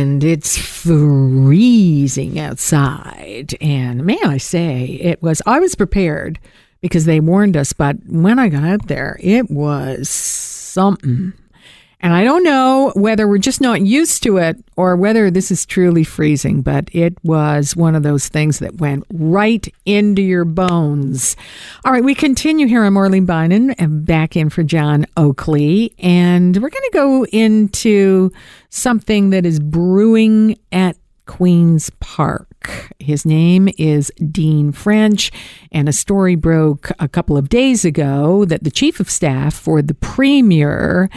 Ireland, it's freezing outside. And may I say, it was, I was prepared because they warned us, but when I got out there, it was something. And I don't know whether we're just not used to it or whether this is truly freezing, but it was one of those things that went right into your bones. All right, we continue here. I'm Arlene Bynon and back in for John Oakley. And we're going to go into something that is brewing at Queen's Park. His name is Dean French, and a story broke a couple of days ago that the chief of staff for the premier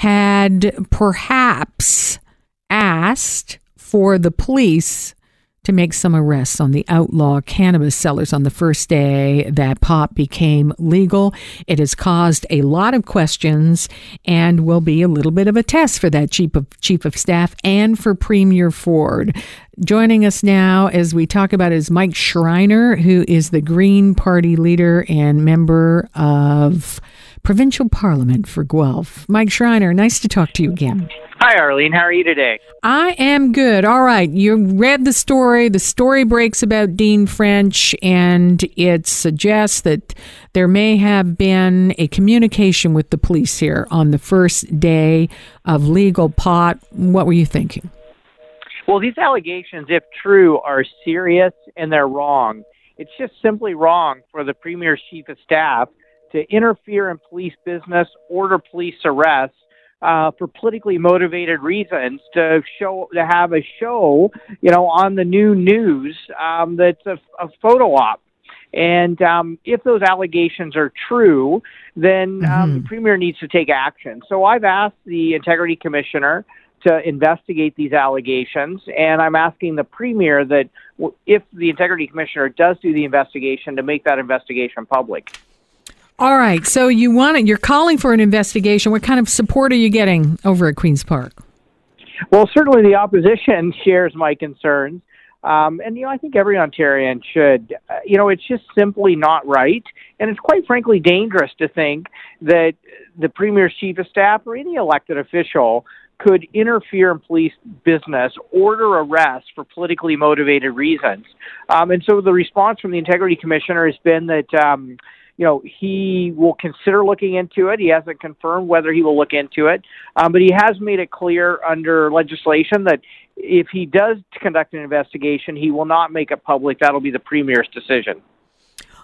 had perhaps asked for the police to make some arrests on the outlaw cannabis sellers on the first day that pot became legal. It has caused a lot of questions and will be a little bit of a test for that chief of chief of staff and for Premier Ford. Joining us now as we talk about is Mike Schreiner, who is the Green Party leader and member of Provincial Parliament for Guelph. Mike Schreiner, nice to talk to you again. Hi, Arlene. How are you today? I am good. All right. You read the story. The story breaks about Dean French, and it suggests that there may have been a communication with the police here on the first day of legal pot. What were you thinking? Well, these allegations, if true, are serious and they're wrong. It's just simply wrong for the Premier's chief of staff to interfere in police business, order police arrests uh, for politically motivated reasons, to show to have a show, you know, on the new news um, that's a, a photo op. And um, if those allegations are true, then um, mm-hmm. the premier needs to take action. So I've asked the integrity commissioner to investigate these allegations, and I'm asking the premier that if the integrity commissioner does do the investigation, to make that investigation public. All right. So you want it, you're calling for an investigation. What kind of support are you getting over at Queen's Park? Well, certainly the opposition shares my concerns. Um, and, you know, I think every Ontarian should, uh, you know, it's just simply not right. And it's quite frankly dangerous to think that the Premier's chief of staff or any elected official could interfere in police business, order arrests for politically motivated reasons. Um, and so the response from the Integrity Commissioner has been that, um, you know, he will consider looking into it. He hasn't confirmed whether he will look into it, um, but he has made it clear under legislation that if he does conduct an investigation, he will not make it public. That'll be the premier's decision.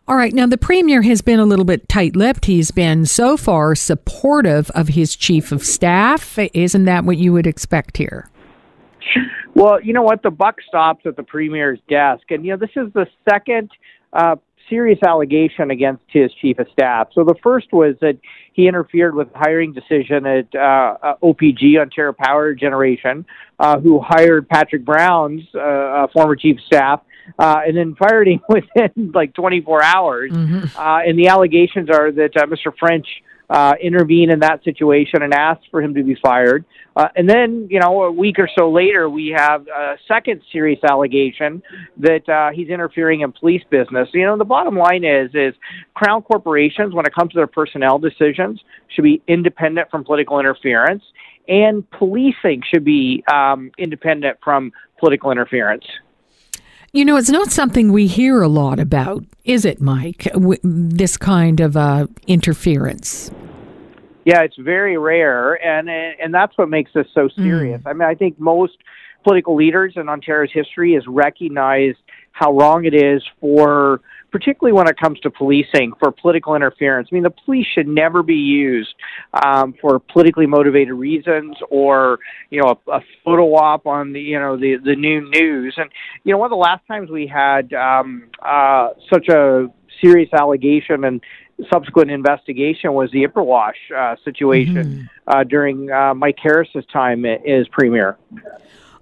All right. Now, the premier has been a little bit tight lipped. He's been so far supportive of his chief of staff. Isn't that what you would expect here? Well, you know what? The buck stops at the premier's desk. And, you know, this is the second uh, serious allegation against his chief of staff. So the first was that he interfered with hiring decision at uh, uh OPG, Ontario Power Generation, uh, who hired Patrick Brown's uh, former chief of staff. Uh, and then fired him within like 24 hours. Mm-hmm. Uh, and the allegations are that Mr. French uh, intervene in that situation and ask for him to be fired. Uh, and then, you know, a week or so later, we have a second serious allegation that uh, he's interfering in police business. You know, the bottom line is, is crown corporations, when it comes to their personnel decisions, should be independent from political interference, and policing should be um, independent from political interference. You know, it's not something we hear a lot about, is it, Mike? W- this kind of uh, interference. Yeah, it's very rare, and and that's what makes this so serious. Mm. I mean, I think most political leaders in Ontario's history has recognized how wrong it is for particularly when it comes to policing, for political interference. I mean, the police should never be used um, for politically motivated reasons or, you know, a, a photo op on the, you know, the, the new news. And, you know, one of the last times we had um, uh, such a serious allegation and subsequent investigation was the Ipperwash uh, situation mm-hmm. uh, during uh, Mike Harris's time as premier.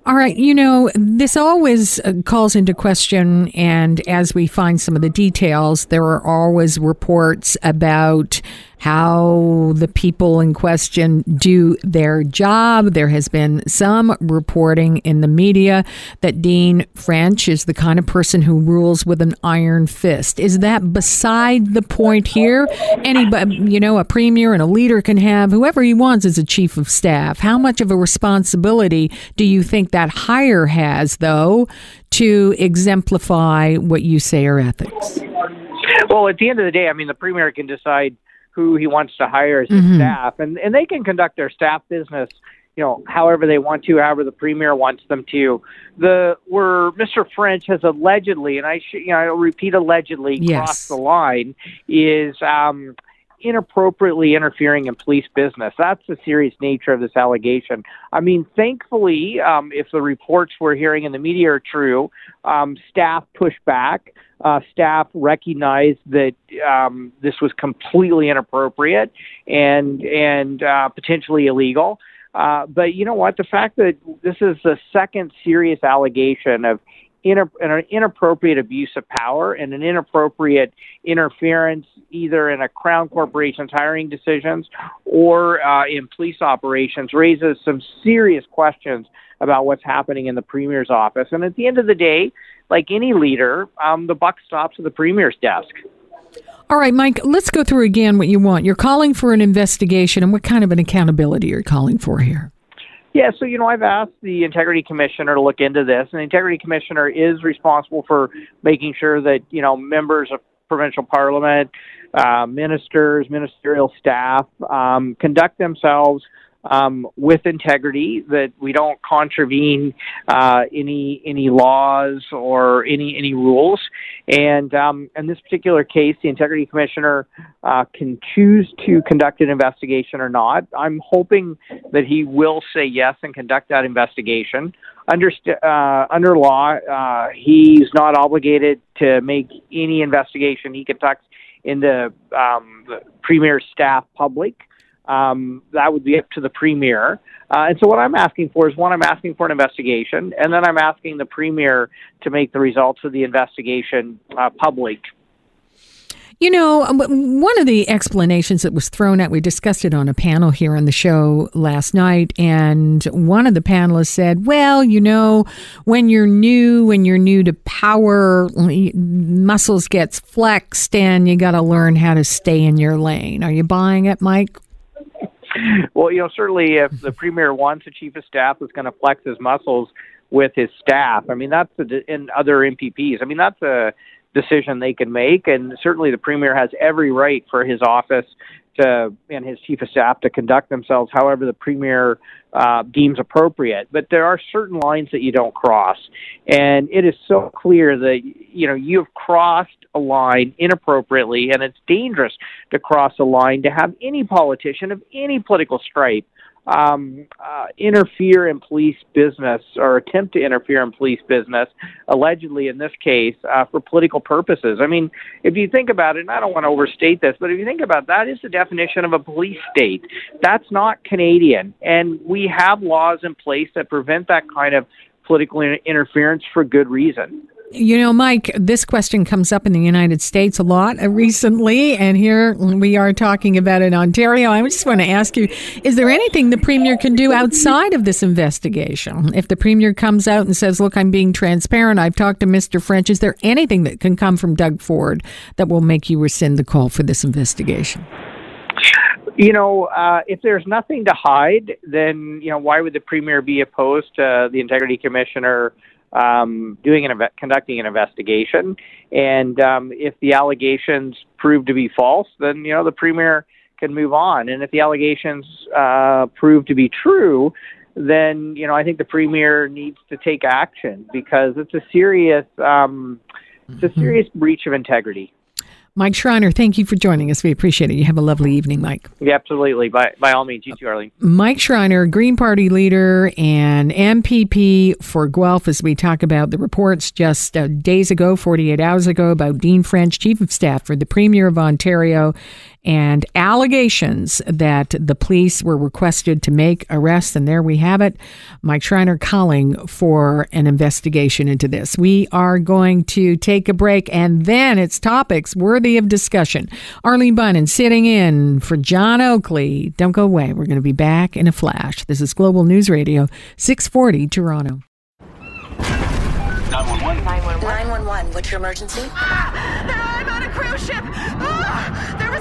All right. You know, this always uh, calls into question, and as we find some of the details, there are always reports about how the people in question do their job. There has been some reporting in the media that Dean French is the kind of person who rules with an iron fist. Is that beside the point here? Anybody, you know, a premier and a leader can have whoever he wants as a chief of staff. How much of a responsibility do you think that hire has, though, to exemplify what you say are ethics? Well, at the end of the day, I mean, the premier can decide who he wants to hire as his mm-hmm. staff, and and they can conduct their staff business, you know, however they want to, however the premier wants them to. The where Mr. French has allegedly, and I should, you know, I'll repeat allegedly, yes. crossed the line, is um, inappropriately interfering in police business. That's the serious nature of this allegation. I mean, thankfully, um, if the reports we're hearing in the media are true, um, staff push back. Uh, staff recognized that um, this was completely inappropriate and and uh, potentially illegal. Uh, but you know what? The fact that this is the second serious allegation of an inappropriate abuse of power and an inappropriate interference either in a crown corporation's hiring decisions or uh, in police operations raises some serious questions about what's happening in the premier's office. And at the end of the day, like any leader, um, the buck stops at the premier's desk. All right, Mike, let's go through again what you want. You're calling for an investigation, and what kind of an accountability are you're calling for here? Yeah, so you know, I've asked the integrity commissioner to look into this, and the integrity commissioner is responsible for making sure that you know members of provincial parliament, uh, ministers, ministerial staff um, conduct themselves um, with integrity, that we don't contravene uh, any any laws or any any rules. And um, in this particular case, the integrity commissioner uh, can choose to conduct an investigation or not. I'm hoping that he will say yes and conduct that investigation. Under uh, under law, uh, he's not obligated to make any investigation he conducts in the, um, the premier staff public um, that would be up to the premier. Uh, and so what I'm asking for is one, I'm asking for an investigation, and then I'm asking the premier to make the results of the investigation uh, public. You know, um, one of the explanations that was thrown out, we discussed it on a panel here on the show last night, and one of the panelists said, well, you know, when you're new, when you're new to power, muscles gets flexed and you got to learn how to stay in your lane. Are you buying it, Mike? Well, you know, certainly if the premier wants a chief of staff that's going to flex his muscles with his staff, I mean, that's a, in other MPPs. I mean, that's a decision they can make, and certainly the premier has every right for his office to and his chief of staff to conduct themselves however the premier uh, deems appropriate. But there are certain lines that you don't cross, and it is so clear that you know you have crossed a line inappropriately, and it's dangerous to cross a line to have any politician of any political stripe um, uh, interfere in police business or attempt to interfere in police business, allegedly in this case, uh, for political purposes. I mean, if you think about it, and I don't want to overstate this, but if you think about it, that is the definition of a police state. That's not Canadian. And we have laws in place that prevent that kind of political interference for good reason. You know, Mike, this question comes up in the United States a lot uh, recently, and here we are talking about it in Ontario. I just want to ask you is there anything the Premier can do outside of this investigation? If the Premier comes out and says, Look, I'm being transparent, I've talked to Mr. French, is there anything that can come from Doug Ford that will make you rescind the call for this investigation? You know, uh, if there's nothing to hide, then, you know, why would the Premier be opposed to the Integrity Commissioner? Um, doing an conducting an investigation, and um, if the allegations prove to be false, then you know the premier can move on, and if the allegations uh, prove to be true, then you know I think the premier needs to take action because it's a serious um, it's a mm-hmm. serious breach of integrity. Mike Schreiner, thank you for joining us. We appreciate it. You have a lovely evening, Mike. Yeah, absolutely. By, by all means, you too, Arlene. Mike Schreiner, Green Party leader and MPP for Guelph, as we talk about the reports just uh, days ago, 48 hours ago, about Dean French, Chief of Staff for the Premier of Ontario, and allegations that the police were requested to make arrests. And there we have it. Mike Schreiner calling for an investigation into this. We are going to take a break and then it's topics worthy of discussion. Arlene Bynon sitting in for John Oakley. Don't go away. We're going to be back in a flash. This is Global News Radio, 640 Toronto. 911. 911, what's your emergency? Ah, I'm on a cruise ship. Ah,